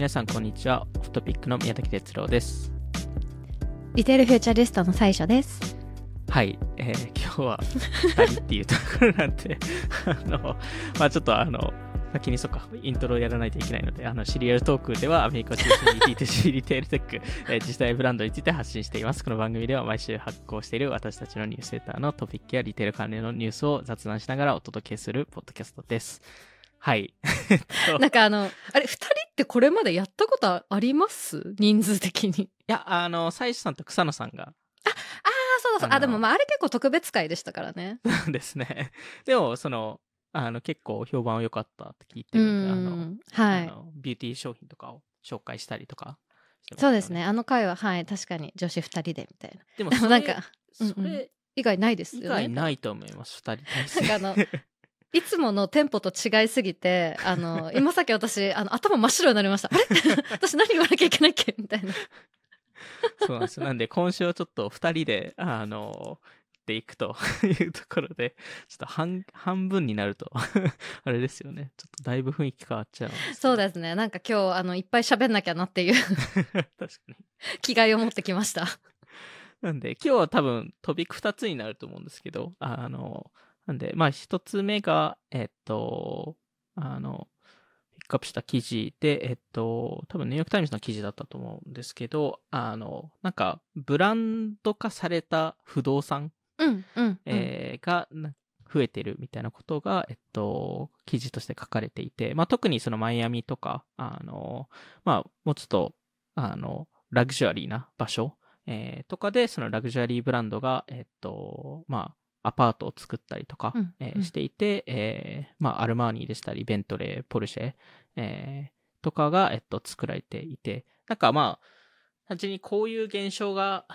皆さんこんにちは。 Off Topicの宮武徹郎です。リテールフューチャリストの最所です。はい。えー今日は2人っていうところなんで、あの、まあちょっとあの、先にそっか、イントロをやらないといけないので、あの、シリアルトークではアメリカを中心に D2C リテールテック、えー、実際ブランドについて発信しています。この番組では毎週発行している私たちのニュースレターのトピックやリテール関連のニュースを雑談しながらお届けするポッドキャストです。はい。えっとなんかあの、あれ、二人ってこれまでやったことあります？人数的に。いや、あの、最初さんと草野さんが、ああ、そうだそう。あでもまあ、あれ結構特別会でしたからね。ですね。でも、その、あの、結構評判は良かったって聞いてうるんで、あの、ん。はい。ビューティー商品とかを紹介したりとかしてましたそうですね。。あの回は、はい、確かに女子二人でみたいな。でも なんか、それ、うんうん以外ないです以よね。外ないと思います、二人体制。なんかあの いつものテンポと違いすぎて、あの、今さっき私、あの、頭真っ白になりました。あれ？私何言わなきゃいけないっけ？みたいな。そうなんですよ。なんで、今週はちょっと二人で、あの、でいくと いうところで、ちょっと半、半分になると、あれですよね。ちょっとだいぶ雰囲気変わっちゃう。そうですね。なんか今日、あの、いっぱい喋んなきゃなっていう確かに。気概を持ってきました。なんで、今日は多分トピック2つになると思うんですけど、あの、なんで、まあ1つ目が、えっと、あの、ピックアップした記事で、えっと、多分ニューヨークタイムズの記事だったと思うんですけど、あの、なんか、ブランド化された不動産、うん、うん。うんえーが、な増えてるみたいなことが、えっと、記事として書かれていて、まあ特にそのマイアミとか、あの、まあもうちょっと、あの、ラグジュアリーな場所、えーとかで、そのラグジュアリーブランドが、えっと、まあ、アパートを作ったりとか、うんうんえーしていて、えーまあ、アルマーニでしたり、ベントレー、ポルシェ、えーとかが、えっと、作られていて、なんかまあ、単純にこういう現象が、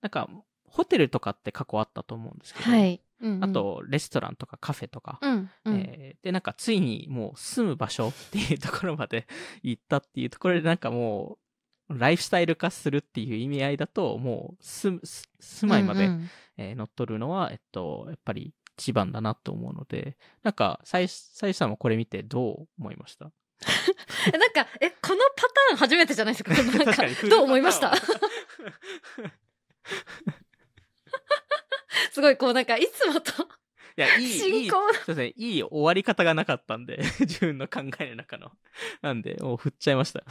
なんか、ホテルとかって過去あったと思うんですけど、はい。うんうんあ、と、レストランとかカフェとか、うん、うん。えーで、なんかついにもう住む場所っていうところまで 行ったっていうところで、なんかもう、ライフスタイル化するっていう意味合いだと、もう住む、す住まいまで、うんうん。えー乗っ取るのは、えっと、やっぱり一番だなと思うので、なんか、最最初さんもこれ見てどう思いました？えなんか、え、このパターン初めてじゃないですか？なんかどう思いました？すごい、こうなんか、いつもと、いや、いい、いい、そうですね、いい終わり方がなかったんで、自分の考えの中の。なんで、もう振っちゃいました。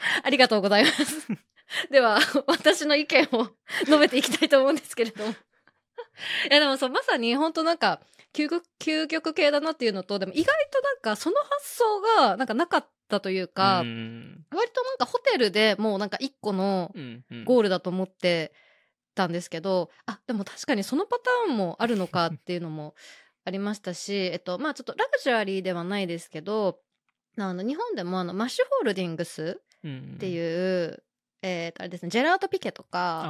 ありがとうございます。では、私の意見を述べていきたいと思うんですけれども。いや、でもそう、まさに本当なんか、究極、究極系だなっていうのと、でも意外となんか、その発想が、なんかなかったというか、うん割となんかホテルでもうなんか一個のうんうんゴールだと思ってたんですけど、あ、でも確かにそのパターンもあるのかっていうのも ありましたし、えっと、まあちょっとラグジュアリーではないですけど、あの、日本でもあの、マッシュホールディングスうんっていう、えーとあれですね、ジェラートピケとか、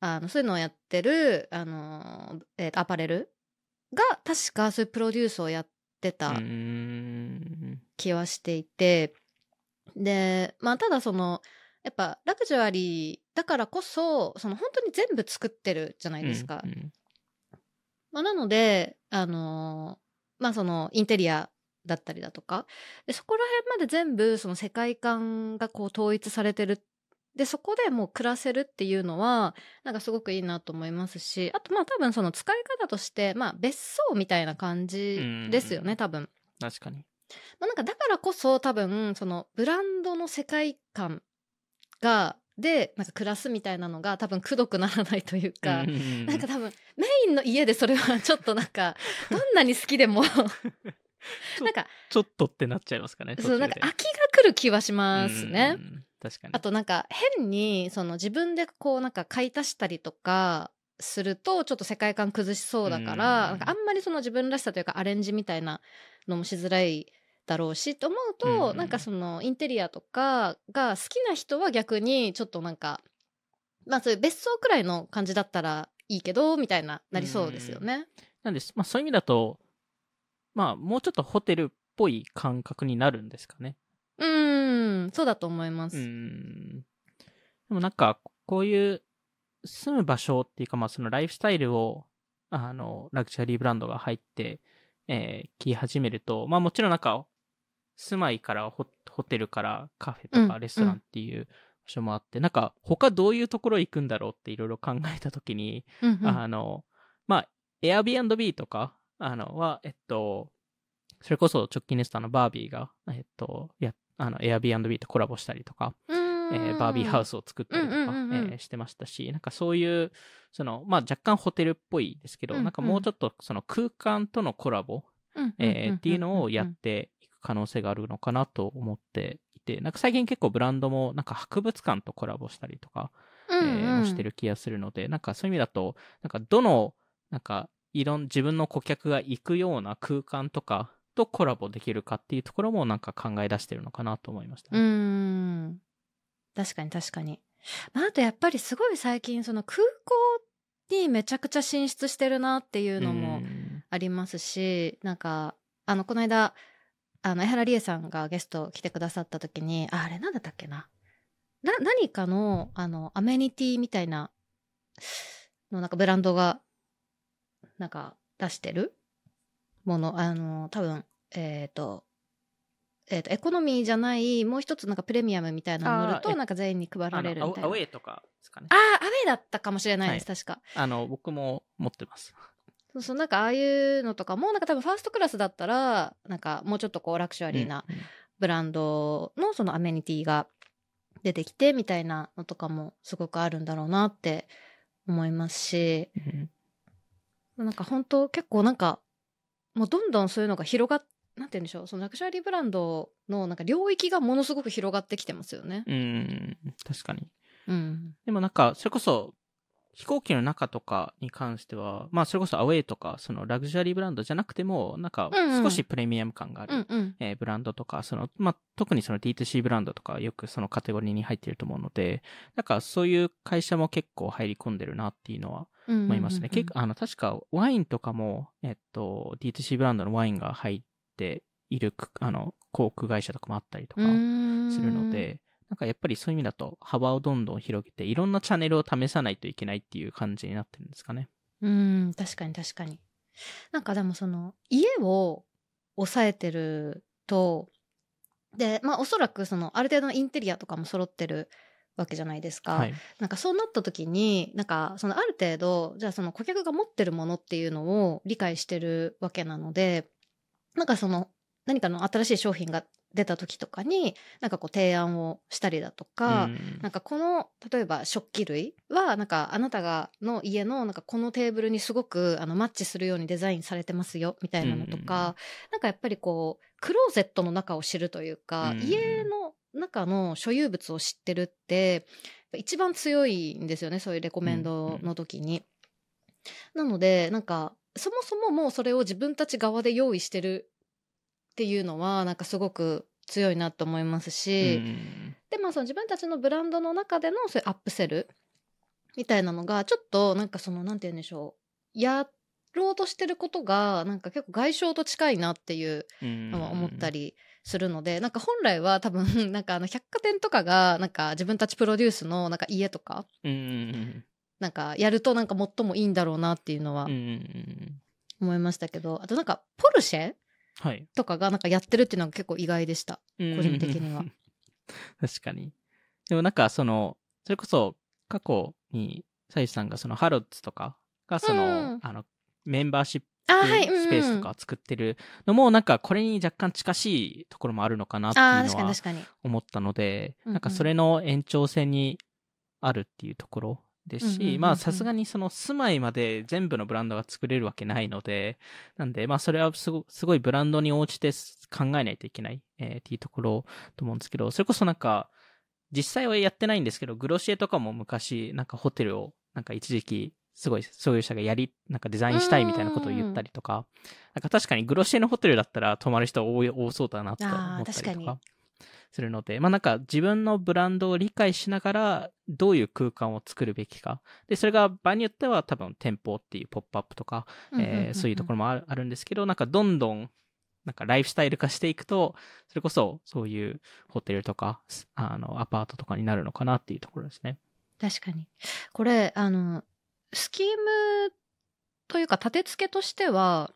ああ。の、そういうのをやってる、あの、えーとアパレルが、確かそういうプロデュースをやってあたうん。気はしていて、で、まあ、ただその、やっぱ、ラグジュアリーだからこそ、その本当に全部作ってるじゃないですか。うんうん。まあ、なので、あのーまあそのインテリアだったりだとか、でそこら辺まで全部その世界観がこう統一されてる。で、そこでもう暮らせるっていうのは、なんかすごくいいなと思いますし、あとまあ多分その使い方として、まあ別荘みたいな感じですよね、うん多分。確かに。まあなんかだからこそ多分、そのブランドの世界観が、で、なんか暮らすみたいなのが多分くどくならないというか、うんなんか多分メインの家でそれはちょっとなんかどんなに好きでもなんかちょっとってなっちゃいますかね。そうなんか飽きが来る気はしますねう。ん確かに。あとなんか変にその自分でこうなんか買い足したりとかするとちょっと世界観崩しそうだから、うんなんかあんまりその自分らしさというかアレンジみたいなのもしづらいだろうしと思うと、うんなんかそのインテリアとかが好きな人は逆にちょっとなんかまあそういう別荘くらいの感じだったらいいけどみたいななりそうですよね。なんです。まあそういう意味だと、まあもうちょっとホテルっぽい感覚になるんですかね。うーん、そうだと思います。うん。でもなんか、こういう住む場所っていうか、まあそのライフスタイルを、あの、ラグジュアリーブランドが入って、えー、着始めると、まあもちろんなんか、住まいからホホテルからカフェとうんかレストランっていう場所もあって、なんか他どういうところ行くんだろうっていろいろ考えたときに、うんうんあの、まあ、Airbnb とか、あの、は、えっと、それこそ直近ですとあの、バービーが、えっと、や、あの、Airbnb とコラボしたりとか、えーバービーハウスを作ったりとか、うんうんうんうん。えーしてましたし、なんかそういう、その、まあ若干ホテルっぽいですけど、うんうん。なんかもうちょっとその空間とのコラボ、うんえーっていうのをやっていく可能性があるのかなと思っていて、なんか最近結構ブランドもなんか博物館とコラボしたりとか、うんうん。えーもしてる気がするので、なんかそういう意味だと、なんかどの、なんかいろん、自分の顧客が行くような空間とかとコラボできるかっていうところもなんか考え出してるのかなと思いましたうね。ん。確かに確かに。まあ、あとやっぱりすごい最近その空港にめちゃくちゃ進出してるなっていうのもうんありますし、なんか、あの、この間、あの、江原理恵さんがゲスト来てくださった時に、ああれなんだったっけな。な、何かの、あの、アメニティみたいな、のなんかブランドが、なんか出してる？もの、あの、多分、えっ、と、えっ、と、エコノミーじゃない、もう一つなんかプレミアムみたいなの乗ると、なんか全員に配られるみたいな。アウェイとかですかねあ。あ、アウェイだったかもしれないです、は確か。あの、僕も持ってます。そうそう、なんかああいうのとかも、なんか多分ファーストクラスだったら、なんかもうちょっとこうラクシュアリーなブランドのそのアメニティが出てきてみたいなのとかもすごくあるんだろうなって思いますし、うんなんか本当結構なんか、もうどんどんそういうのが広がっ、なんて言うんでしょう、そのラクシュアリーブランドのなんか領域がものすごく広がってきてますよね。うん、確かに。うん。でもなんか、それこそ、飛行機の中とかに関しては、まあそれこそアウェイとか、そのラグジュアリーブランドじゃなくても、なんか少しプレミアム感がある、うんうん。えーブランドとか、その、まあ特にその D2C ブランドとかよくそのカテゴリーに入っていると思うので、なんかそういう会社も結構入り込んでるなっていうのは思思いますね。結構、あの、確かワインとかも、えっと、D2C ブランドのワインが入っているく、あの、航空会社とかもあったりとか、するの、で、なんかやっぱりそういう意味だと幅をどんどん広げて、いろんなチャンネルを試さないといけないっていう感じになってるんですかね。うん、確かに確かに。なんかでもその、家を抑えてると、で、まあおそらくその、ある程度のインテリアとかも揃ってるわけじゃないですか。はい。なんかそうなった時に、なんかそのある程度、じゃあその顧客が持ってるものっていうのを理解してるわけなので、なんかその何かの新しい商品が出た時とかに、なんかこう提案をしたりだとか、うん。なんかこの例えば食器類はなんかあなたがの家のなんかこのテーブルにすごくあのマッチするようにデザインされてますよみたいなのとか、なんかやっぱりこうクローゼットの中を知るというか、うん。家の中の所有物を知ってるって一番強いんですよねそういうレコメンドの時に。なのでなんかそもそももうそれを自分たち側で用意してるっていうのはなんかすごく強いなと思いますし、うんでまあその自分たちのブランドの中でのそういうアップセルみたいなのがちょっとなんかそのなんて言うんでしょう。やろうとしてることがなんか結構外商と近いなっていうのは思ったりするので、なんか本来は多分 なんかあの百貨店とかがなんか自分たちプロデュースのなんか家とかなんかやるとなんか最もいいんだろうなっていうのは思いましたけど、あとなんかポルシェはい。とかがなんかやってるっていうのが結構意外でした。個人的には。確かに。でもなんかその、それこそ過去に、サイさんがそのハロッズとかがその、うんあの、メンバーシップスペースとかを作ってるのも、なんかこれに若干近しいところもあるのかなっていうのは。思ったので、うんうんなんかそれの延長線にあるっていうところですし、うんうんうんうん。まあさすがにその住まいまで全部のブランドが作れるわけないので、なんでまあそれはすごすごいブランドに応じて考えないといけない、えーっていうところと思うんですけど、それこそなんか、実際はやってないんですけど、グロシエとかも昔、なんかホテルを、なんか一時期、すごい所有者がやり、なんかデザインしたいみたいなことを言ったりとか、なんか確かにグロシエのホテルだったら泊まる人多い多そうだなと思ったりあー確かに。とかするので、まあなんか自分のブランドを理解しながら、どういう空間を作るべきか。で、それが場合によっては多分店舗っていうポップアップとか、えーそういうところもあるあるんですけど、なんかどんどん、なんかライフスタイル化していくと、それこそそういうホテルとか、すあの、アパートとかになるのかなっていうところですね。確かに。これ、あの、スキームというか立て付けとしては、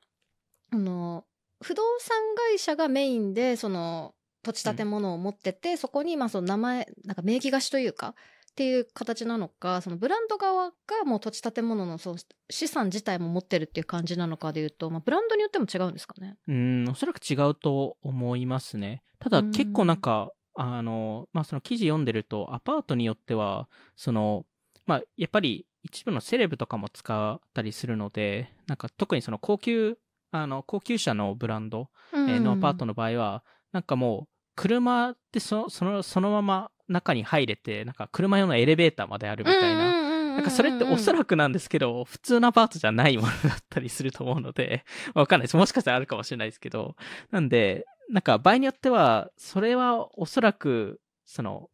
あの、不動産会社がメインでその土地建物を持ってて、そこにまあその名前なんか名義貸しというかっていう形なのかそのブランド側がもう土地建物のその資産自体も持ってるっていう感じなのかでいうと、まあ、ブランドによっても違うんですかね？うん、おそらく違うと思いますね。ただうん。結構なんか、あの、まあその記事読んでると、アパートによっては、その、まあやっぱり一部のセレブとかも使ったりするので、なんか特にその高級、あの、高級車のブランド、えーのアパートの場合は、なんかもう、車ってそその、そのまま中に入れて、なんか車用のエレベーターまであるみたいな、ななんかそれっておそくらくなんですけど、普通のアパートじゃないものだったりすると思うので、わかんないです。もしかしたらあるかもしれないですけど、なんで、なんか場合によっては、それはおそらく、その、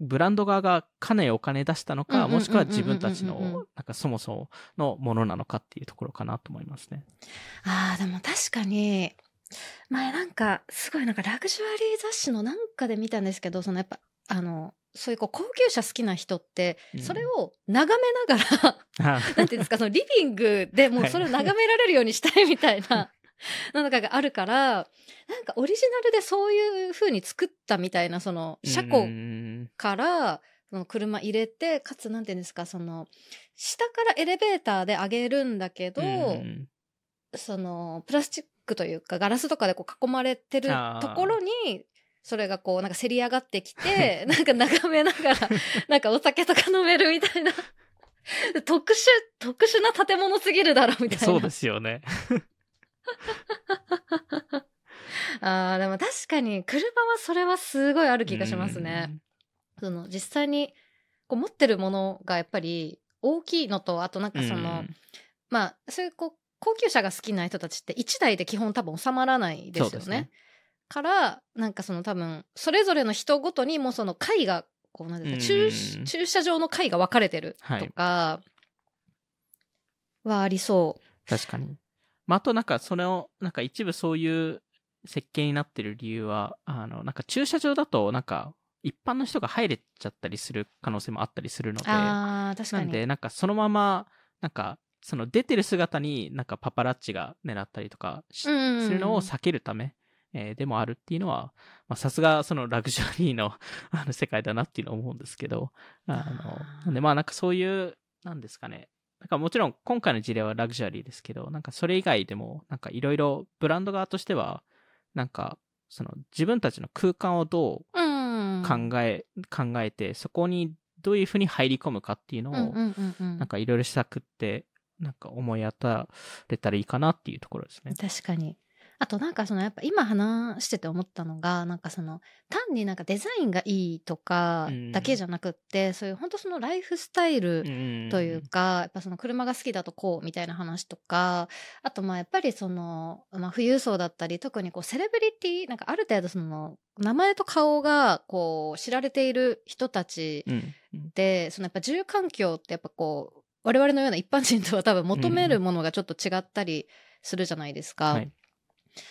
ブランド側がかなりお金出したのか、もしくは自分たちの、なんかそもそものものなのかっていうところかなと思いますね。あーでも確かに前なんかすごいなんかラグジュアリー雑誌のなんかで見たんですけどそのやっぱあのそういうこう高級車好きな人ってうん。それを眺めながら、あ。なんていうんですかそのリビングでもうそれを眺められるようにしたいみたいななんかがあるからなんかオリジナルでそういう風に作ったみたいなその車う庫んからその車入れてかつなんていうんですかその下からエレベーターで上げるんだけど、うんそのプラスチックというかガラスとかでこう囲まれてるところにそれがこうなんかせり上がってきて なんか眺めながら なんかお酒とか飲めるみたいな特殊特殊な建物すぎるだろみたいなそうですよね。あーでも確かに車はそれはすごいある気がしますね。その実際にこう持ってるものがやっぱり大きいのとあとなん。かその、まあそういうこう高級車が好きな人たちって1台で基本多分収まらないですよね。ねからなんかその多分それぞれの人ごとにもうその階がこうなんですか駐うん駐車場の階が分かれてるとかはありそ確かに。まあ、あとなんかそれを、なんか一部そういう設計になってる理由は、あの、なんか駐車場だと、なんか一般の人が入れちゃったりする可能性もあったりするのう。で、あー確かに。なんで、なんかそのまま、なんか、その出てる姿になんかパパラッチが狙ったりとかするのを避けるため、えーでもあるっていうのは、まあさすがその ラグジュアリーのあの世界だなっていうのを思うんですけど、あのでまあなんかそういう、なんですかね、なんかもちろん今回の事例はラグジュアリーですけど、なんかそれ以外でも、なんかいろいろブランド側としては、なんかその自分たちの空間をどううん。考え、考えて、そこにどういうふうに入り込むかっていうのを、なんかいろいろ施策って、なんか思い当たれたらいいかなっていうところですね。確かに。あとなんかそのやっぱ今話してて思ったのがなんかその単になんかデザインがいいとかうんだけじゃなくって、そういう本当そのライフスタイルんというか、やっぱその車が好きだとこうみたいな話とかあとまあやっぱりその、まあ、富裕層だったり特にこうセレブリティなんかある程度その名前と顔がこう知られている人たちでそのやっぱ住環境ってやっぱこう我々のような一般人とは多分求めるものがちょっと違ったりするじゃないですか。はい。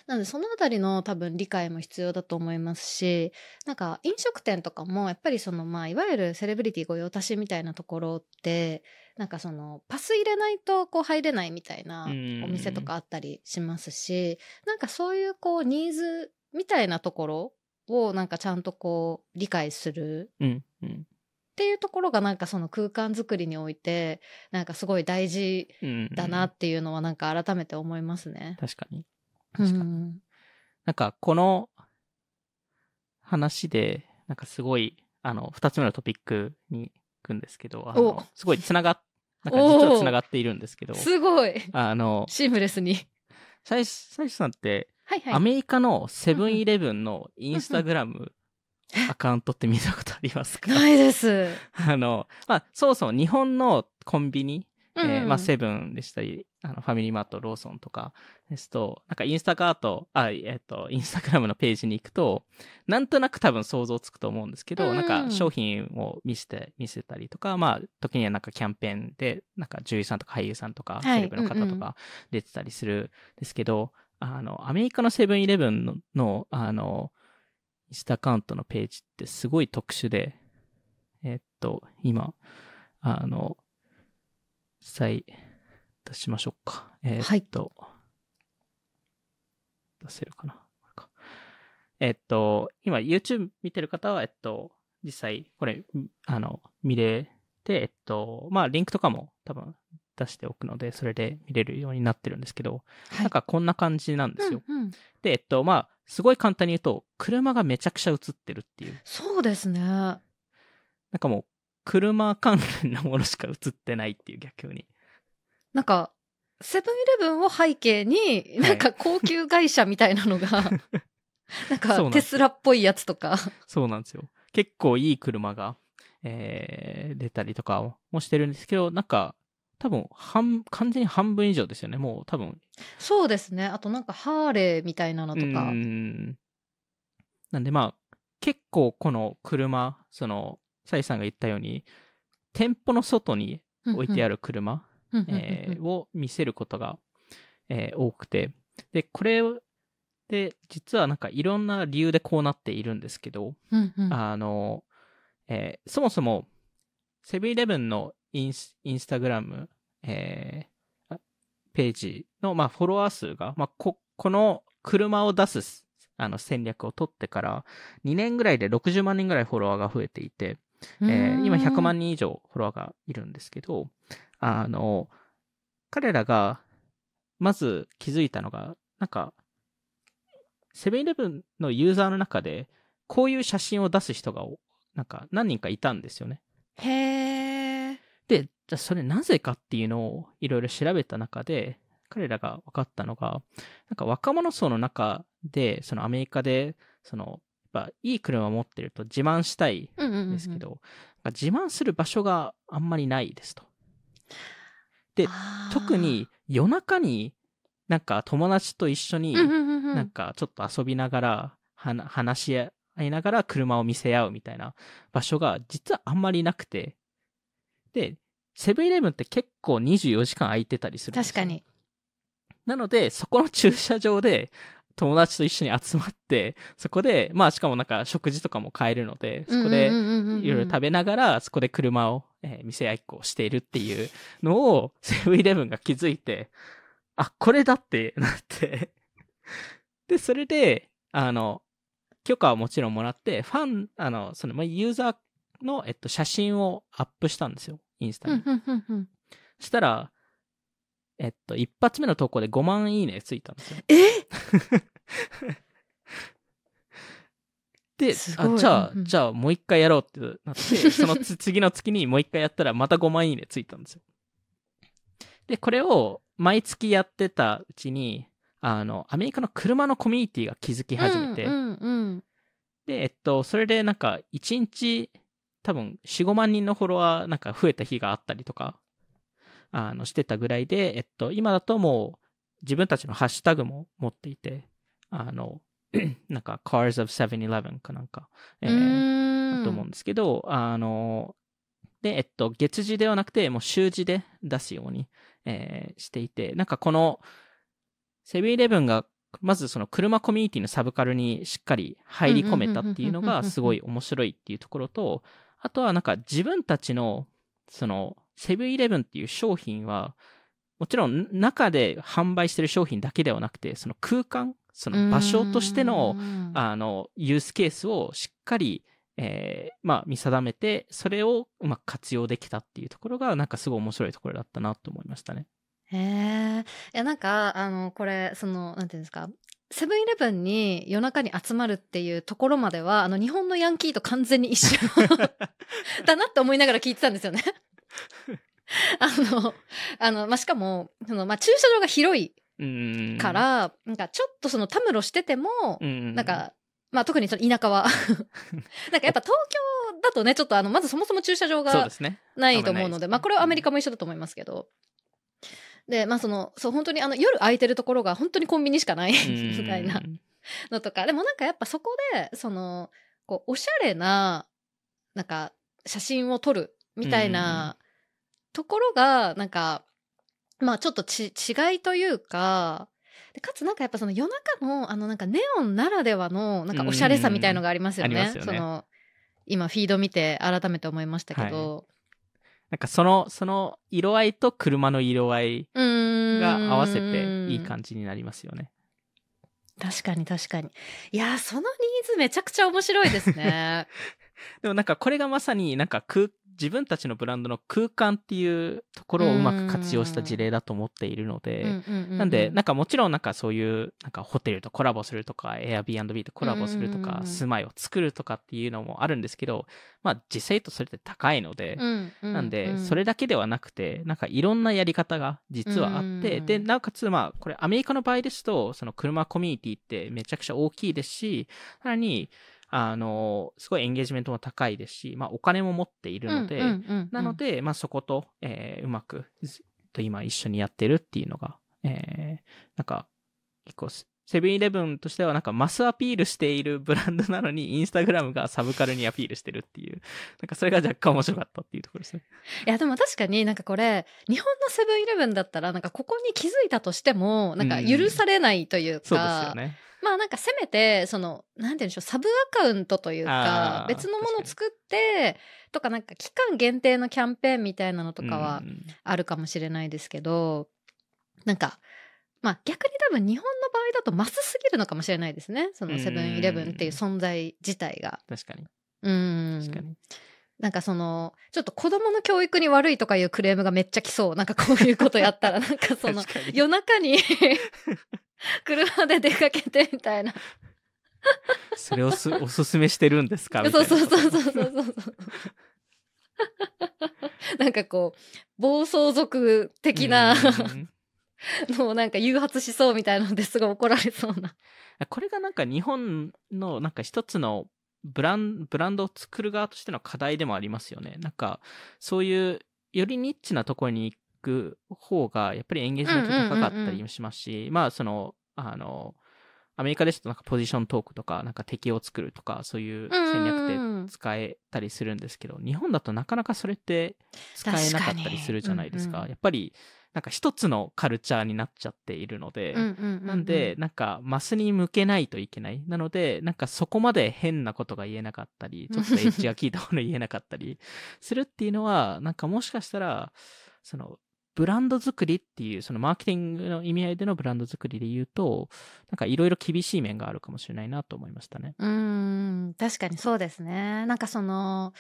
なのでそのあたりの多分理解も必要だと思いますしなんか飲食店とかもやっぱりそのまあいわゆるセレブリティ御用達みたいなところってなんかそのパス入れないとこう入れないみたいなうん。お店とかあったりしますしなんかそういうこうニーズみたいなところをなんかちゃんとこう理解するうんうんっていうところがなんかその空間づくりにおいてなんかすごい大事うんだなっていうのはなんか改めて思いますね。確かに。う確かに。んなんかこの話で、なんかすごい、あの、二つ目のトピックに行くんですけど、あお。のすごいつながっ、なんか実はつながっているんですけど、すごい。あの、シームレスに。最初、最初さんって、はいはい。アメリカのセブンイレブンのインスタグラムアカウントって見たことありますか？ないです。あの、まあ、そもそも日本のコンビニ、えーうん。まあ、セブンでしたり、あの、ファミリーマート、ローソンとかですと、なんかインスタカート、あ、えっ、と、インスタグラムのページに行くと、なんとなく多分想像つくと思うんですけど、うんなんか商品を見せて、見せたりとか、まあ、時にはなんかキャンペーンで、なんか女優さんとか俳優さんとか、はい。セレブの方うんうん。とか出てたりするんですけど、あの、アメリカのセブンイレブンの、のあの、インスタアカウントのページってすごい特殊で、えっと、今、あの、再出しましょうか。えっと、出せるかな。えっと、今 YouTube 見てる方は、えっと、実際、これ、あの、見れて、えっと、まあ、リンクとかも多分出しておくので、それで見れるようになってるんですけど、はいなんかこんな感じなんですよ。うんうんで、えっと、まあ、すごい簡単に言うと、車がめちゃくちゃ映ってるっていう。そうですね。なんかもう、車関連のものしか映ってないっていう逆に。なんか、セブンイレブンを背景に、はいなんか高級会社みたいなのが、なんそうなんかテスラっぽいやつとか。そうなんですよ。結構いい車が、えー、出たりとかもしてるんですけど、なんか、多分、半、完全に半分以上ですよね。もう多分、そうですね。あとなんかハーレーみたいなのとうか。んなんでまあ、結構この車、その、サイさんが言ったように、店舗の外に置いてある。る車、えーを見せることが、えー多くて、で、これで、実はなんかいろんな理由でこうなっているんですけど、うんうんあの、えーそもそも、セブンイレブンのインスインスタグラム、えーあページの、まあ、フォロワー数が、まあ、こ、この車を出す、あの、戦略を取ってから、2年ぐらいで60万人ぐらいフォロワーが増えていて、えー今100万人以上フォロワーがいるんですけど、あの、彼らが、まず気づいたのが、なんか、セブンイレブンのユーザーの中で、こういう写真を出す人が、なんか何人かいたんですよね。へー。で、じゃあそれなぜかっていうのをいろいろ調べた中で、彼らが分かったのが、なんか若者層の中で、そのアメリカで、その、やっぱいい車を持ってると自慢したいうんうんうんうん。ですけど、自慢する場所があんまりないですと。で特に夜中になんか友達と一緒になんかちょっと遊びながら話し合いながら車を見せ合うみたいな場所が実はあんまりなくて。でセブンイレブンって結構24時間空いてたりするんですよ。確かに。なのでそこの駐車場で友達と一緒に集まってそこでまあしかもなんか食事とかも買えるのでそこでいろいろ食べながら、そこで車を、えー見せ合いっこをしているっていうのを、セブンイレブンが気づいて、あ、これだってなって、で、それで、あの、許可はもちろんもらって、ファン、あの、その、まあユーザーの、えっと、写真をアップしたんですよ、インスタに。そしたら、えっと、一発目の投稿で5万いいねついたんですよ。え？で、あじゃあ、じゃあもう一回やろうってなって、そのつ次の月にもう一回やったらまた5万いいねついたんですよ。で、これを毎月やってたうちに、あの、アメリカの車のコミュニティが気づき始めて、で、えっと、それでなんか1日多分4、5万人のフォロワーなんか増えた日があったりとか、あの、してたぐらいで、えっと、今だともう自分たちのハッシュタグも持っていて、あの、なんか Cars of 7-Eleven かなんか、えうーだと思うんですけど、あの、で、えっと、月次ではなくて、もう週次で出すように、えーしていて、なんかこの、セブンイレブンが、まずその車コミュニティのサブカルにしっかり入り込めたっていうのがすごい面白いっていうところと、あとはなんか自分たちの、その、セブンイレブンっていう商品は、もちろん中で販売してる商品だけではなくて、その空間、その場所としての、うんあの、ユースケースをしっかり、えーまあ、見定めて、それをうまく活用できたっていうところが、なんかすごい面白いところだったなと思いましたね。へえ。いや、なんか、あの、これ、その、なんていうんですか。セブンイレブンに夜中に集まるっていうところまでは、あの、日本のヤンキーと完全に一緒 だなって思いながら聞いてたんですよね。あの、あの、まあ、しかも、その、まあ、駐車場が広いうん。から、なんかちょっとそのたむろしてても、うん、なんか、まあ、特にその田舎は。なんかやっぱ東京だとね、ちょっとあの、まずそもそも駐車場が。ないと思うので、ですねまあこれはアメリカも一緒だと思いますけど。で、まあその、そう本当にあの夜空いてるところが本当にコンビニしかない みたいなのとか、でもなんかやっぱそこで、その、こう、おしゃれな、なんか写真を撮るみたいなところが、なんか、まあちょっとち違いというか、でかつなんかやっぱその夜中のあのなんかネオンならではのなんかおしゃれさみたいのがありますよね。うんありますよね。その今フィード見て改めて思いましたけど、なんかその、その色合いと車の色合いが合わせていい感じになりますよね。確かに確かに。いやー、そのニーズめちゃくちゃ面白いですね。でもなんかこれがまさになんか空自分たちのブランドの空間っていうところをうまく活用した事例だと思っているので、なんで、なんかもちろんなんかそういうなんかホテルとコラボするとか、Airbnb とコラボするとか、住まいを作るとかっていうのもあるんですけど、まあ実際とそれって高いので、なんで、それだけではなくて、なんかいろんなやり方が実はあって、で、なおかつまあこれアメリカの場合ですと、その車コミュニティってめちゃくちゃ大きいですし、さらに、あの、すごいエンゲージメントも高いですし、まあお金も持っているので、なので、まあそこと、えー、うまく、と今一緒にやってるっていうのが、えー、なんか、結構、セブンイレブンとしてはなんかマスアピールしているブランドなのに、インスタグラムがサブカルにアピールしてるっていう、なんかそれが若干面白かったっていうところですね。いや、でも確かになんかこれ、日本のセブンイレブンだったら、なんかここに気づいたとしても、なんか許されないというか、うん、そうですよね。まあなんかせめて、その、なんて言うんでしょう、サブアカウントというか、別のものを作って、とかなんか期間限定のキャンペーンみたいなのとかはあるかもしれないですけど、なんか、まあ逆に多分日本の場合だとマスすぎるのかもしれないですね。そのセブンイレブンっていう存在自体が。確かに。うん。確かに。なんかその、ちょっと子供の教育に悪いとかいうクレームがめっちゃ来そう。なんかこういうことやったら、なんか その、夜中に 車で出かけてみたいな。それをすおすすめしてるんですか？みたいな。そうそうそうそうそうそう。なんかこう、暴走族的な のをなんか誘発しそうみたいなのですごい怒られそうな。これがなんか日本のなんか一つのブランブランドを作る側としての課題でもありますよね。なんかそういうよりニッチなところにく方が、やっぱりエンゲージメント高かったりもしますし、まあ、その、あの、アメリカですとなんかポジショントークとか、なんか敵を作るとか、そういう戦略で使えたりするんですけど、日本だとなかなかそれって使えなかったりするじゃないですか。かやっぱり、なんか一つのカルチャーになっちゃっているので、なんで、なんかマスに向けないといけない。なので、なんかそこまで変なことが言えなかったり、ちょっとエッジが効いたもの言えなかったり するっていうのは、なんかもしかしたら、そのブランド作りっていう、そのマーケティングの意味合いでのブランド作りで言うと、なんかいろいろ厳しい面があるかもしれないなと思いましたね。うん、確かにそうですね。なんかその、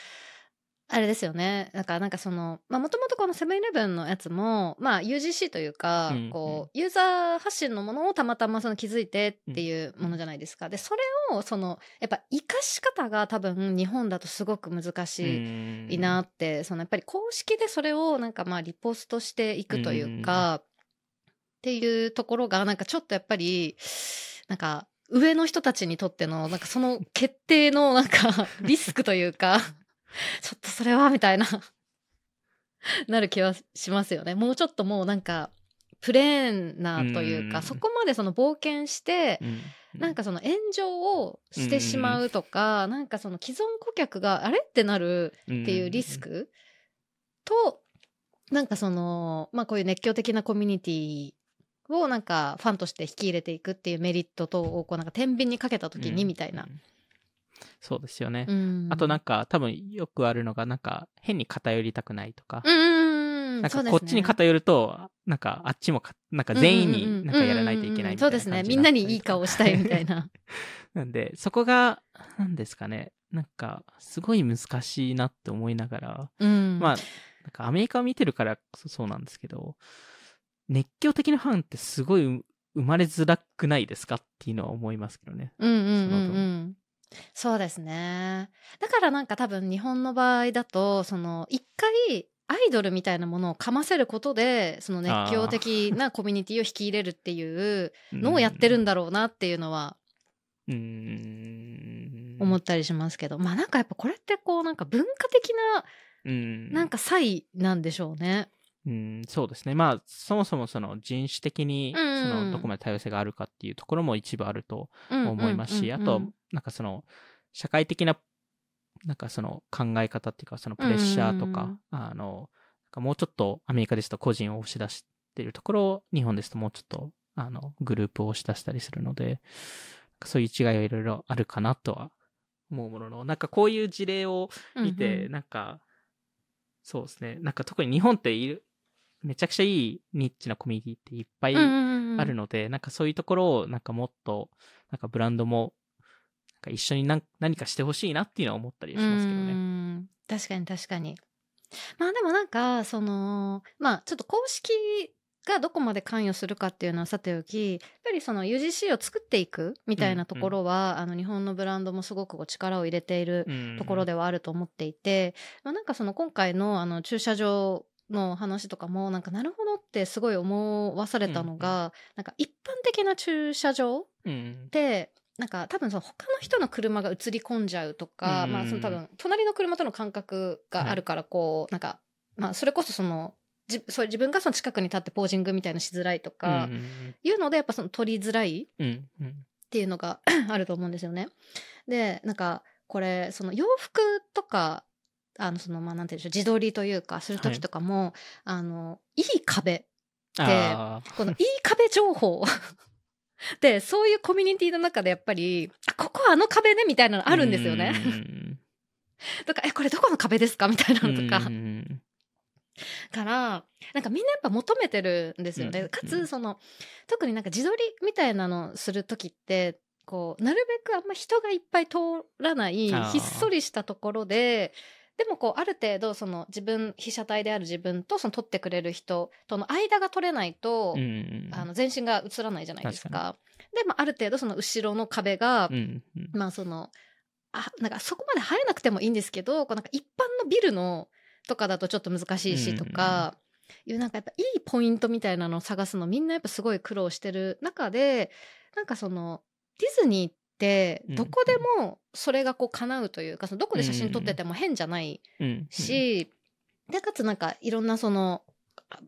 あれですよね。なんか、なんかその、まあ、もともとこのセブンイレブンのやつも、まあ、UGC というか、うんうん、こう、ユーザー発信のものをたまたまその気づいてっていうものじゃないですか。で、それを、その、やっぱ、活かし方が多分、日本だとすごく難しいなって、その、やっぱり公式でそれを、なんかまあ、リポストしていくというか、っていうところが、なんかちょっとやっぱり、なんか、上の人たちにとっての、なんかその決定の、なんか、リスクというか、ちょっとそれは、みたいな。なる気はしますよね。もうちょっともうなんか、プレーンなというか、うそこまでその冒険して、うん、なんかその炎上をしてしまうとか、うん、なんかその既存顧客があれってなるっていうリスクと、なんかその、まあこういう熱狂的なコミュニティをなんかファンとして引き入れていくっていうメリットとをこうなんか天秤にかけた時にみたいなそうですよね。あとなんか、多分よくあるのが、なんか、変に偏りたくないとか。なんかこっちに偏ると、なんかあっちもなんか全員になんかやらないといけないみたいなそうですね。みんなにいい顔したいみたいな。なんで、そこが、なんですかね。なんか、すごい難しいなって思いながら、うん、まあ、なんかアメリカを見てるからそうなんですけど、熱狂的なファンってすごい生まれづらくないですか？っていうのは思いますけどね。うんうんうん、うん、そうですね。だからなんか多分日本の場合だと、その一回アイドルみたいなものをかませることで、その熱狂的なコミュニティを引き入れるっていうのをやってるんだろうなっていうのは、思ったりしますけど、まあなんかやっぱこれってこうなんか文化的な、なんか差異なんでしょうね。うん、そうですね。まあ、そもそもその人種的に、その、どこまで多様性があるかっていうところも一部あると思いますし、あと、なんかその、社会的な、なんかその考え方っていうか、そのプレッシャーとか、あの、もうちょっとアメリカですと個人を押し出しているところを、日本ですともうちょっと、あの、グループを押し出したりするので、そういう違いはいろいろあるかなとは思うものの、なんかこういう事例を見て、なんか、そうですね。なんか特に日本っている、めちゃくちゃいいニッチなコミュニティっていっぱいうんうんうんうんあるので、なんかそういうところをなんかもっと、なんかブランドも、なんか一緒に何何かしてほしいなっていうのは思ったりしますけどうね。ん確かに確かに。まあでもなんか、その、まあちょっと公式がどこまで関与するかっていうのはさておき、やっぱりその UGC を作っていくみたいなところは、あの日本のブランドもすごく力を入れているうんところではあると思っていて、まあ、なんかその今回のあの駐車場の話とかもなんかなるほどってすごい思わされたのが、なんか一般的な駐車場うんでなんか多分その他の人の車が映り込んじゃうとか、うんまあその多分隣の車との感覚があるからこう、なんかまあそれこそそのじそう自分がその近くに立ってポージングみたいなのしづらいとか、うんいうのでやっぱその撮りづらいうんうん。っていうのがあると思うんですよね。でなんかこれその洋服とかあのそのまあなんていうんでしょう自撮りというかする時とかも、あのいい壁あー。このいい壁情報 でそういうコミュニティの中でやっぱりあここあの壁ねみたいなのあるんですよね。うん とかえこれどこの壁ですか？みたいなのとか、うんからなんかみんなやっぱ求めてるんですよね。うんかつその特になんか自撮りみたいなのする時ってこうなるべくあんま人がいっぱい通らないひっそりしたところででもこうある程度その自分被写体である自分とその撮ってくれる人との間が取れないと、うんあの全身が映らないじゃないです確か。で、まあ、ある程度その後ろの壁が、うんうんまあそのあなんかそこまで生えなくてもいいんですけどこうなんか一般のビルのとかだとちょっと難しいしとか、いうなんかやっぱいいポイントみたいなのを探すのみんなやっぱすごい苦労してる中でなんかそのディズニーってどこでもそれがこう叶うというかそのどこで写真撮ってても変じゃないうんし、でかつなんかいろんなその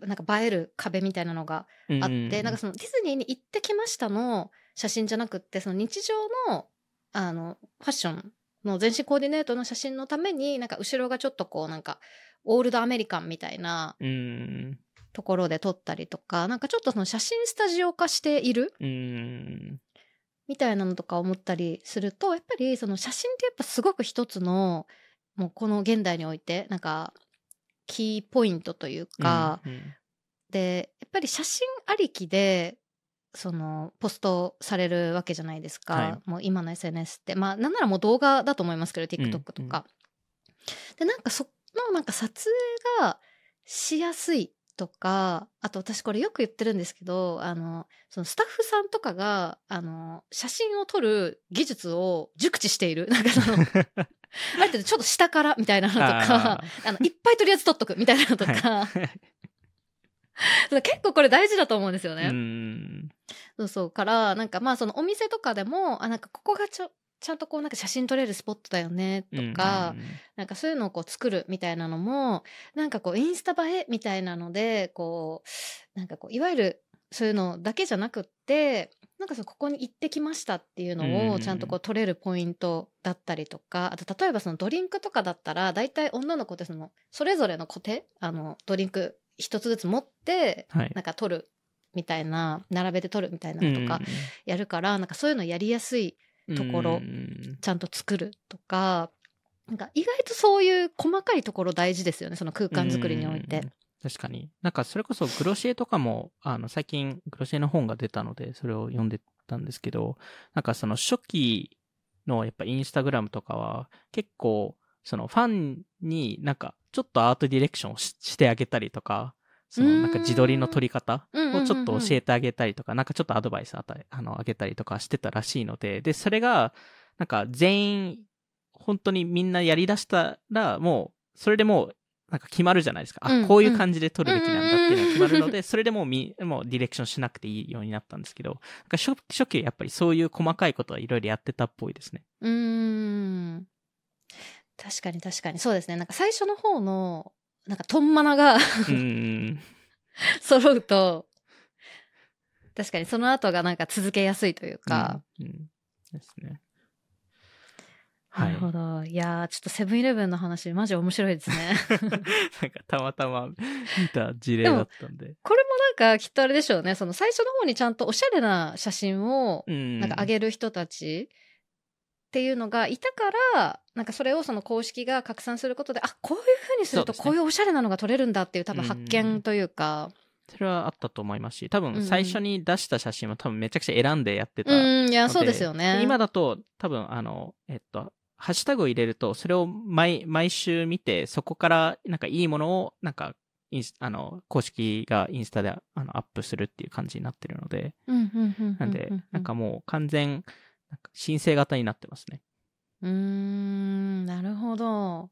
なんか映える壁みたいなのがあって、なんかそのディズニーに行ってきましたの写真じゃなくってその日常のあのファッションの全身コーディネートの写真のためになんか後ろがちょっとこうなんかオールドアメリカンみたいなうん。ところで撮ったりとかなんかちょっとその写真スタジオ化しているうんみたいなのとか思ったりするとやっぱりその写真ってやっぱすごく一つのもうこの現代においてなんかキーポイントというか、うんでやっぱり写真ありきでそのポストされるわけじゃないですか、はい。もう今の SNS って。まあなんならもう動画だと思いますけど TikTok とか。でなんかそのなんか撮影がしやすいとかあと私これよく言ってるんですけどあのそのスタッフさんとかがあの写真を撮る技術を熟知している。なんかその ある程度ちょっと下からみたいなのとかああのいっぱいとりあえず撮っとくみたいなのとか、はい。結構これ大事だと思うんですよね。うん。そうそうからなんかまあそのお店とかでもあなんかここがちょちゃんとこうなんか写真撮れるスポットだよねとか、なんかそういうのをこう作るみたいなのもなんかこうインスタ映えみたいなのでこうなんかこういわゆるそういうのだけじゃなくってなんかそのここに行ってきましたっていうのうんをちゃんとこう取れるポイントだったりとかあと例えばそのドリンクとかだったら大体女の子ってそのそれぞれのコテあのドリンク一つずつ持ってはい。なんか取るみたいな並べて取るみたいなのとかやるから、なんかそういうのやりやすいところうんちゃんと作るとかなんか意外とそういう細かいところ大事ですよねその空間作りにおいてうん。確かに。なんかそれこそグロシエとかも、あの、最近グロシエの本が出たので、それを読んでたんですけど、なんかその初期のやっぱインスタグラムとかは、結構、そのファンになんかちょっとアートディレクションをししてあげたりとか、そのなんか自撮りの撮り方をちょっと教えてあげたりとか、なんかちょっとアドバイスあたあのあげたりとかしてたらしいので、で、それが、なんか全員、本当にみんなやりだしたら、もう、それでもう、なんか決まるじゃないですか。うん。あ、こういう感じで撮るべきなんだっていうのが決まるので、それでもうみ、もうディレクションしなくていいようになったんですけど、なんか初初期はやっぱりそういう細かいことはいろいろやってたっぽいですね。うーん。確かに確かに。そうですね。なんか最初の方のなんかトンマナがうん。揃うと確かにその後がなんか続けやすいというか、うん、うんですね。なるほどいやーちょっとセブンイレブンの話マジ面白いですね なんかたまたま見た事例だったんで。これもなんかきっとあれでしょうねその最初の方にちゃんとおしゃれな写真をうん。なんか上げる人たちっていうのがいたからなんかそれをその公式が拡散することであこういうふうにするとこういうおしゃれなのが撮れるんだっていう多分発見というか。それはあったと思いますし、多分最初に出した写真も多分めちゃくちゃ選んでやってた。うんいやのそうですよね。今だと多分あの、えっと、ハッシュタグを入れると、それを毎毎週見て、そこからなんかいいものをなんかインスあの公式がインスタであのアップするっていう感じになってるので、なんでなんかもう完全、申請型になってますね。うーんなるほど。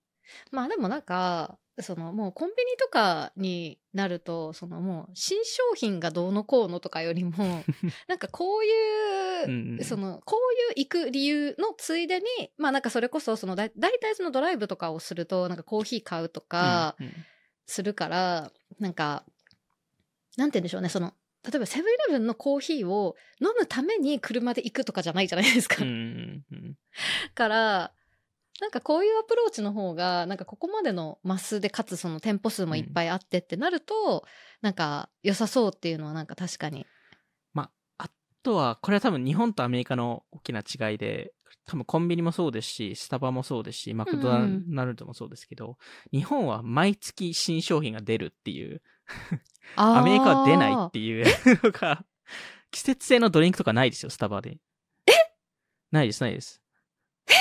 まあでもなんかそのもうコンビニとかになるとそのもう新商品がどうのこうのとかよりも なんかこういううんうんそのこういう行く理由のついでにまあなんかそれこそそのだ大体そのドライブとかをするとなんかコーヒー買うとかうんうん。するから、なんかなんて言うんでしょうねその例えばセブンイレブンのコーヒーを飲むために車で行くとかじゃないじゃないですか。うんうんうん からなんかこういうアプローチの方がなんかここまでのマスでかつその店舗数もいっぱいあってってなると、なんか良さそうっていうのはなんか確かに。あとは、これは多分日本とアメリカの大きな違いで、多分コンビニもそうですし、スタバもそうですし、マクドナルドもそうですけど、日本は毎月新商品が出るっていう、アメリカは出ないっていうのが、季節性のドリンクとかないですよ、スタバで。え？ないです、ないです。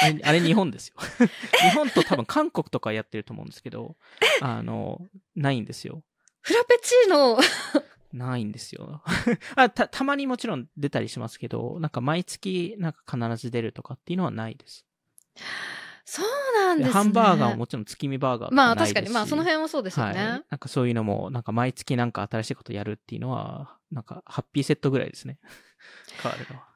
あれ、あれ日本ですよ。日本と多分韓国とかやってると思うんですけど、あの、ないんですよ。フラペチーノないんですよ。あた、たまにもちろん出たりしますけど、なんか毎月なんか必ず出るとかっていうのはないです。そうなんですね。ハンバーガーももちろん月見バーガーとまあ。確かにまあその辺はそうですよね。はい。なんかそういうのも、なんか毎月なんか新しいことやるっていうのは、なんかハッピーセットぐらいですね。変わるのは。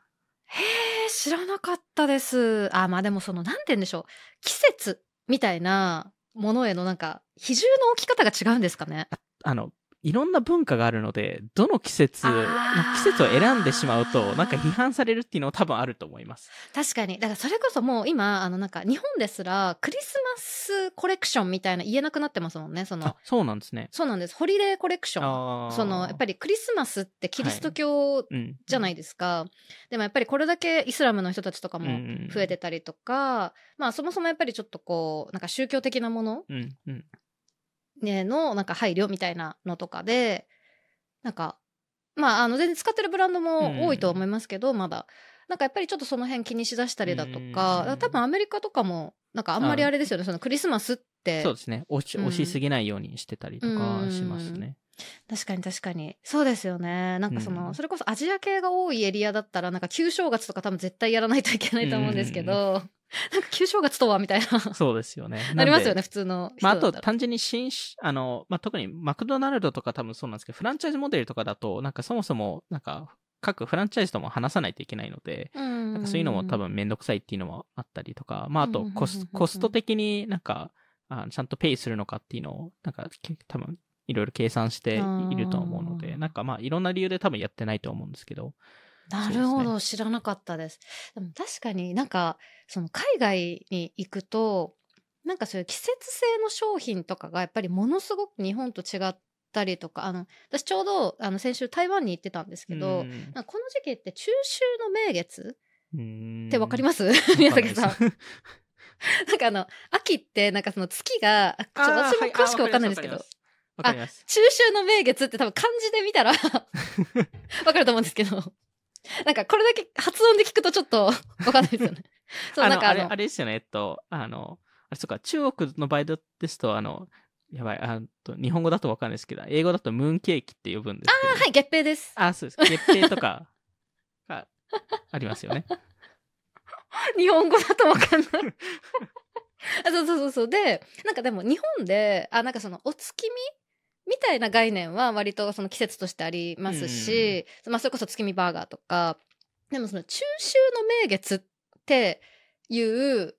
へえ知らなかったです。あまあでもそのなんて言うんでしょう季節みたいなものへのなんか比重の置き方が違うんですかね。あの、いろんな文化があるので、どの季節、季節を選んでしまうと、なんか批判されるっていうのは多分あると思います。確かに。だからそれこそもう今あのなんか日本ですらクリスマスコレクションみたいな言えなくなってますもんねその。あ、そうなんですね。そうなんです。ホリデーコレクション。そのやっぱりクリスマスってキリスト教うん。じゃないですか、でもやっぱりこれだけイスラムの人たちとかもうん増えてたりとか、まあそもそもやっぱりちょっとこうなんか宗教的なもの、うん、うん。ね、のなんか配慮みたいなのとかでなんかまああの全然使ってるブランドも多いとは思いますけど、まだ。なんかやっぱりちょっとその辺気にしだしたりだとか,、多分アメリカとかもなんかあんまりあれですよねそのクリスマスって。そうですね。押し、うん。押しすぎないようにしてたりとかしますね。確かに確かに。そうですよね。なんかその、うん。それこそアジア系が多いエリアだったらなんか旧正月とか多分絶対やらないといけないと思うんですけど、なんか旧正月とはみたいなそうですよね。なりますよね。ね普通の人まあ、あと単純に新し、あの、まあ、特にマクドナルドとか多分そうなんですけど、フランチャイズモデルとかだと、なんかそもそも、なんか、各フランチャイズとも話さないといけないので、うんなんかそういうのも多分めんどくさいっていうのもあったりとか、まあ、あとコスコスト的になんか、あちゃんとペイするのかっていうのを、なんか、け多分、いろいろ計算していると思うので、なんかまあ、いろんな理由で多分やってないと思うんですけど、なるほど、知らなかったです。でも確かになんかその海外に行くとなんかそういう季節性の商品とかがやっぱりものすごく日本と違ったりとかあの私ちょうどあの先週台湾に行ってたんですけど、うん。この時期って中秋の名月うんってわかります、宮崎さん。なんかあの秋ってなんかその月があちょ私も詳しくわかんないんですけど、わかります。中秋の名月って多分漢字で見たら わかると思うんですけど、なんかこれだけ発音で聞くとちょっと わかんないですよね。そう、なんかあの、あれですよね、えっと、あの、あれ、そうか、中国の場合ですと、あの、やばい、あと日本語だとわかんないですけど、英語だとムーンケーキって呼ぶんですけど。あはい、月餅です。あ、そうです。月餅とか がありますよね。日本語だとわかんない。あそうそうそうそう。で、なんかでも日本で、あ、なんかそのお月見みたいな概念は割とその季節としてありますし、まあそれこそ月見バーガーとか、でもその中秋の名月っていう、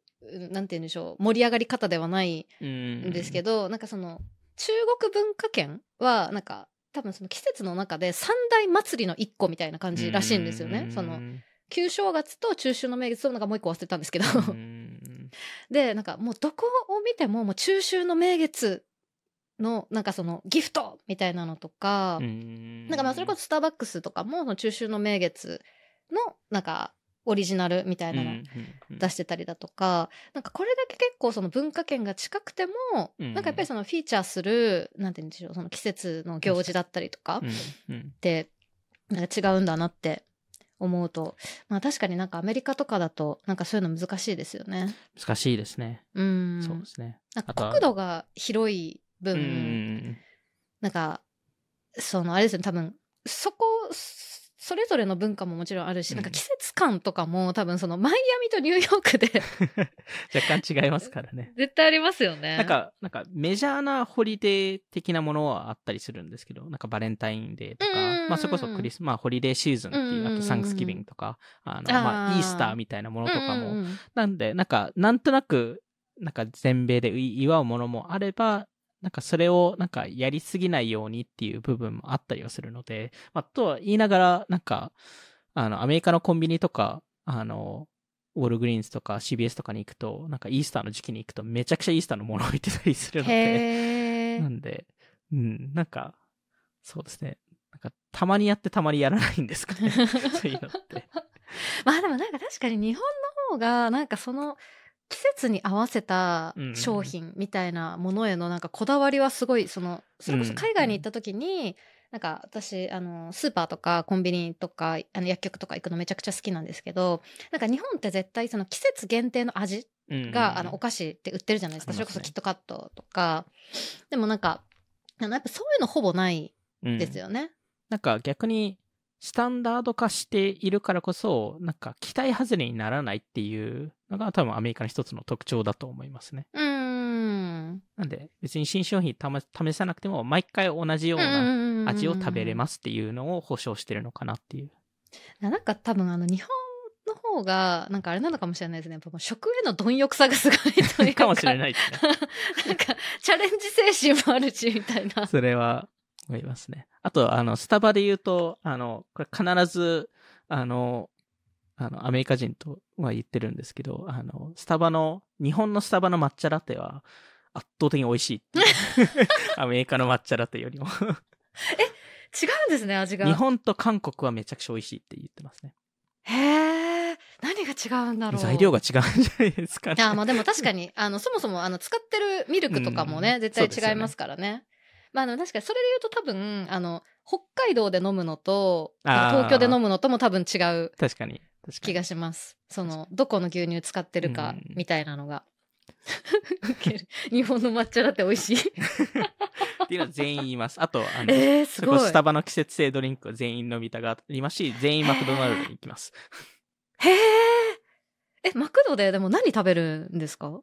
なんて言うんでしょう、盛り上がり方ではないうんんですけど、なんかその中国文化圏はなんか多分その季節の中で三大祭りの一個みたいな感じらしいんですよね。その旧正月と中秋の名月となんかもう一個忘れたんですけど、うん。でなんかもうどこを見てももう中秋の名月のなんかそのギフトみたいなのとか、うんなんかまあそれこそスターバックスとかもその中秋の名月のなんかオリジナルみたいなの出してたりだとか、なんかこれだけ結構その文化圏が近くても、うんなんかやっぱりそのフィーチャーする、なんて言うんでしょう、その季節の行事だったりとかって、なんか違うんだなって思うと、まあ確かになんかアメリカとかだと、なんかそういうの難しいですよね。難しいですね。うん。そうですね。なんか国土が広い分、うん。うんなんか、そのあれですよね、多分、そこ、それぞれの文化ももちろんあるし、うん。なんか季節感とかも多分そのマイアミとニューヨークで 若干違いますからね。絶対ありますよね。なんか、なんかメジャーなホリデー的なものはあったりするんですけど、なんかバレンタインデーとかまあそれこそクリス、まあホリデーシーズンっていう、あとサンクスギビングとか、あの、まあイースターみたいなものとかも、なんで、なんか、なんとなく、なんか全米で祝うものもあれば、なんかそれをなんかやりすぎないようにっていう部分もあったりはするので、まあ、とは言いながら、なんか、あの、アメリカのコンビニとか、あの、ウォールグリーンズとか CBS とかに行くと、なんかイースターの時期に行くとめちゃくちゃイースターのものを置いてたりするので、なんで、うん、なんか、そうですね。なんか、たまにやってたまにやらないんですかね。そういうのって。まあでもなんか確かに日本の方がなんかその季節に合わせたうん商品みたいなものへのなんかこだわりはすごいそのそれこそ海外に行った時に、なんか私あのスーパーとかコンビニとかあの薬局とか行くのめちゃくちゃ好きなんですけどなんか日本って絶対その季節限定の味うんが、あのお菓子って売ってるじゃないですか、それこそキットカットとか。でもなんかあのやっぱそういうのほぼないうんですよね。なんか逆に、スタンダード化しているからこそ、なんか期待外れにならないっていうのが多分アメリカの一つの特徴だと思いますね。うーんなんで別に新商品たま試さなくても毎回同じような味を食べれすますっていうのを保証してるのかなっていう。なんか多分あの日本の方がなんかあれなのかもしれないですねやっぱ食への貪欲さがすごいというかもしれないですね。なんかチャレンジ精神もあるしみたいなそれは思いますね。あと、あの、スタバで言うと、あの、これ必ず、あの、あの、アメリカ人とは言ってるんですけど、あの、スタバの、日本のスタバの抹茶ラテは圧倒的に美味しい アメリカの抹茶ラテよりも。違うんですね味が。日本と韓国はめちゃくちゃ美味しいって言ってますね。へえ何が違うんだろう。材料が違うんじゃないですかね。あまあでも確かにあのそもそもあの使ってるミルクとかもね、うん絶対違いますからね。まあでも確かにそれで言うと多分あの北海道で飲むのと東京で飲むのとも多分違う確かに。気がします。その、どこの牛乳使ってるかうん、みたいなのが。日本の抹茶ラテ美味しい。っていうのは全員言います。あと、あの、えー、すごいそれこそス。タバの季節性ドリンクは全員飲みたがりますし、全員マクドナルドに行きます。へえ。え、マクドででも何食べるんですか？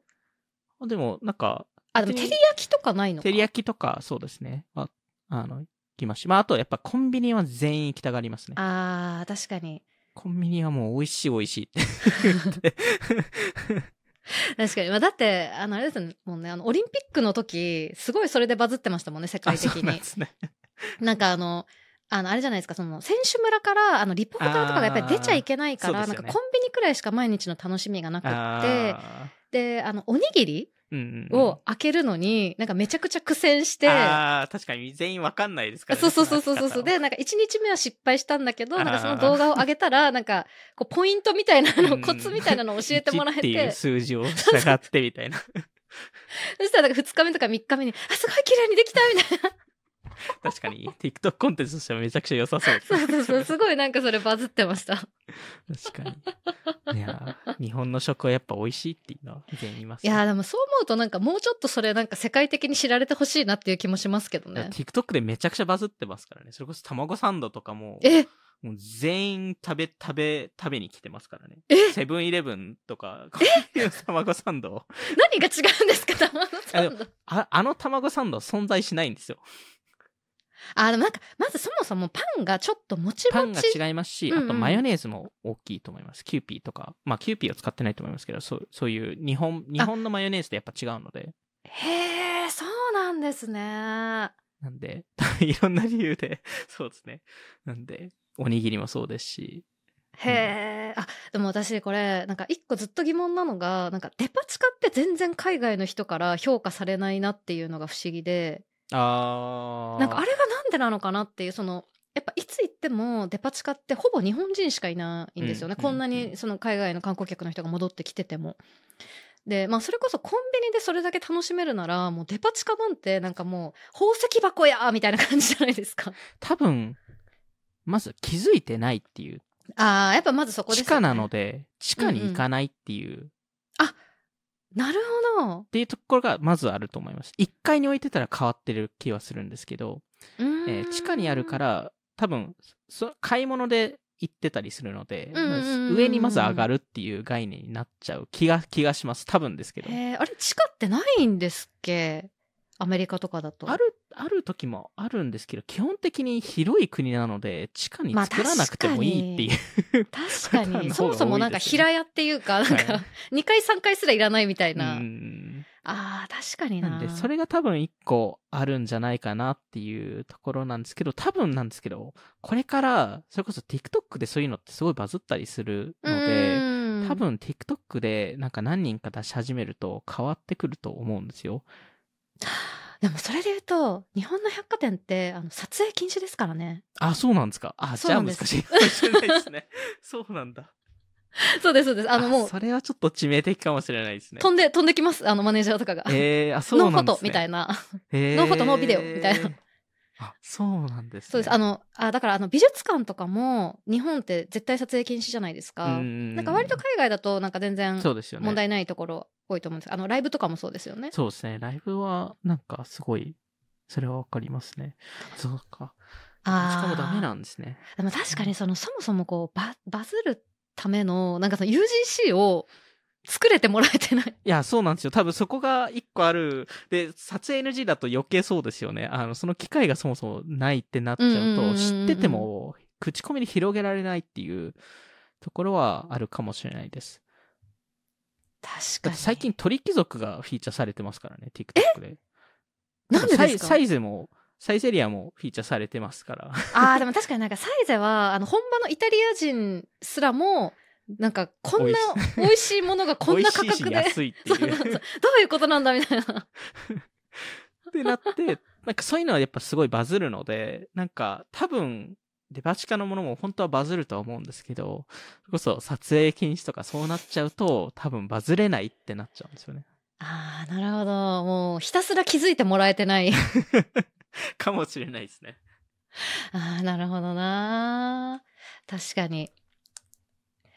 でも、なんか、あ、でも照り焼きとかないのか照り焼きとか、そうですね。ああの、行きますし。まあ、あと、やっぱコンビニは全員行きたがりますね。あー、確かに。コンビニはもう美味しい美味しいって。確かに。まあ、だって、あの、あれですもんね、あの、オリンピックの時、すごいそれでバズってましたもんね、世界的あそうなんにで。すね。なんかあの、あの、あれじゃないですか、その、選手村から、あの、リポーターとかがやっぱり出ちゃいけないから、ねなんかコンビニくらいしか毎日の楽しみがなくって、あで、あの、おにぎりを開けるのに、なんかめちゃくちゃ苦戦して、あー確かに全員わかんないですからね。そうそうそうそうそうで、なんか1日目は失敗したんだけど、なんかその動画を上げたら、なんか、こう、ポイントみたいなの、うんコツみたいなのを教えてもらえ1っていうて、数字を 従ってみたいな。そしたらなんか2日目とか3日目に、あ、すごい綺麗にできたみたいな。確かに、TikTok コンテンツとしてはめちゃくちゃ良さそうですねそうそうそう、すごいなんかそれバズってました。確かに。いやー、日本の食はやっぱ美味しいっていうのは全員言います、いやーでもそう思うとなんかもうちょっとそれなんか世界的に知られてほしいなっていう気もしますけどね。TikTok でめちゃくちゃバズってますからね。それこそ卵サンドとかも、え、もう全員食べ、食べ、食べに来てますからね。え？セブンイレブンとか、卵サンドを何が違うんですか？卵サンド。あ、あの卵サンド存在しないんですよ。あーでもなんか、まずそもそもパンがちょっともちパンもち。が違いますし、うんうんあとマヨネーズも大きいと思います。キューピーとか。まあ、キューピーを使ってないと思いますけど、そうそういう日本、日本のマヨネーズってやっぱ違うので。へえ、そうなんですね。なんで、いろんな理由で、そうですね。なんで、おにぎりもそうですし。へえ、あ、でも私これ、なんか一個ずっと疑問なのが、なんかデパ地下って全然海外の人から評価されないなっていうのが不思議で、あー。なんかあれがなんでなのかなっていう、その、やっぱいつ行っってもデパ地下ってほぼ日本人しかいないんですよね、うんこんなにその海外の観光客の人が戻ってきてても。でまあそれこそコンビニでそれだけ楽しめるならもうデパ地下なんてなんかもう宝石箱やみたいな感じじゃないですか。多分、まず気づいてないっていう。ああやっぱまずそこですよね。地下なので、地下に行かないっていう、なるほど。っていうところがまずあると思います。1階に置いてたら変わってる気はするんですけど、えー地下にあるから、多分、そ買い物で行ってたりするので、上にまず上がるっていう概念になっちゃう気が、気がします。多分ですけど。へえあれ地下ってないんですっけ？アメリカとかだと。ある、ある時もあるんですけど、基本的に広い国なので、地下に作らなくてもいいっていう。確かに。そもそもなんか平屋っていうか、なんはか2階3階すらいらないみたいな。うんああ、確かにな。なんで、それが多分一個あるんじゃないかなっていうところなんですけど、多分なんですけど、これから、それこそ TikTok でそういうのってすごいバズったりするので、うん多分 TikTok でなんか何人か出し始めると変わってくると思うんですよ。でもそれで言うと、日本の百貨店って、あの、撮影禁止ですからね。あ、そうなんですか。あ、じゃあ難そうなんですしいかもしれないですね。そうなんだ。そうです、そうです。あの、もう、それはちょっと致命的かもしれないですね。飛んで、飛んできます。あの、マネージャーとかが。えー、あ、そうノーフォなんですね。トみたいな。へーノーフォトノービデオみたいな。あ、そうなんですね。そうです。あの、あ、だからあの、美術館とかも、日本って絶対撮影禁止じゃないですか。うんなんか割と海外だと、なんか全然そうですよね。問題ないところ多いと思うんです。あの、ライブとかもそうですよね。そうですね。ライブは、なんかすごい、それはわかりますね。そうか。しかもダメなんですね。でも確かにそのそもそもこうババズるためのなんかその UGC を作れてもらえてない。いや、そうなんですよ。多分そこが一個ある。で、撮影 NG だと余計そうですよね。あの、その機会がそもそもないってなっちゃうと、知ってても、口コミに広げられないっていうところはあるかもしれないです。確だかに。最近鳥貴族がフィーチャーされてますからね、TikTok で。なんでですか？サイサイゼも、サイゼリアもフィーチャーされてますから。ああでも確かになんかサイゼはあの本場のイタリア人すらもなんかこんな美味しいものがこんな価格で。安いって。どういうことなんだみたいな。ってなって、なんかそういうのはやっぱすごいバズるので、なんか多分、デパ地下のものも本当はバズるとは思うんですけど、それこそ撮影禁止とかそうなっちゃうと、多分バズれないってなっちゃうんですよね。ああなるほど。もうひたすら気づいてもらえてない。かもしれないですね。ああなるほどな。確かに。い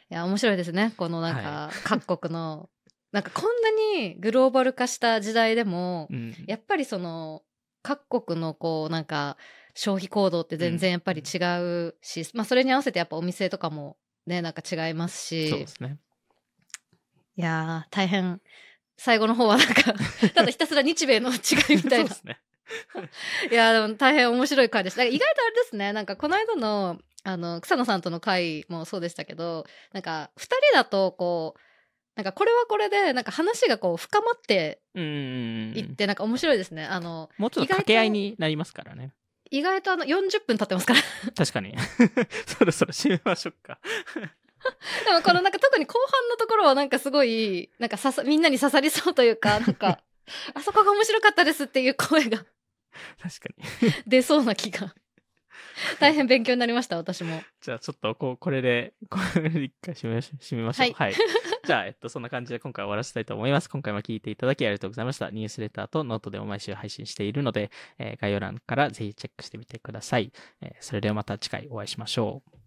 や面白いですね。このなんか各国のなんかこんなにグローバル化した時代でも、うん。やっぱりその各国のこうなんか消費行動って全然やっぱり違うし、まあそれに合わせてやっぱお店とかもねなんか違いますしそうですね。いやー大変最後の方はなんか ただひたすら日米の違いみたいなそうですね。いやーでも大変面白い回でした。意外とあれですねなんかこの間のあの草野さんとの回もそうでしたけどなんか2人だとこうなんかこれはこれでなんか話がこう深まってうんうんうん。いってなんか面白いですね。あのもうちょっと掛け合いになりますからね。意外とあの40分経ってますから確かに。そろそろ締めましょうか。でもこのなんか特に後半のところはなんかすごいなんかささみんなに刺さりそうというかなんか あそこが面白かったですっていう声が確かに。出そうな気が 大変勉強になりました私もじゃあちょっとこう、これで、これで一回締めましょう。締めましょう。ははいい。じゃあ、えっと、そんな感じで今回終わらせたいと思います。今回も聞いていただきありがとうございました。ニュースレターとノートでも毎週配信しているので、えー概要欄からぜひチェックしてみてください。えーそれではまた次回お会いしましょう。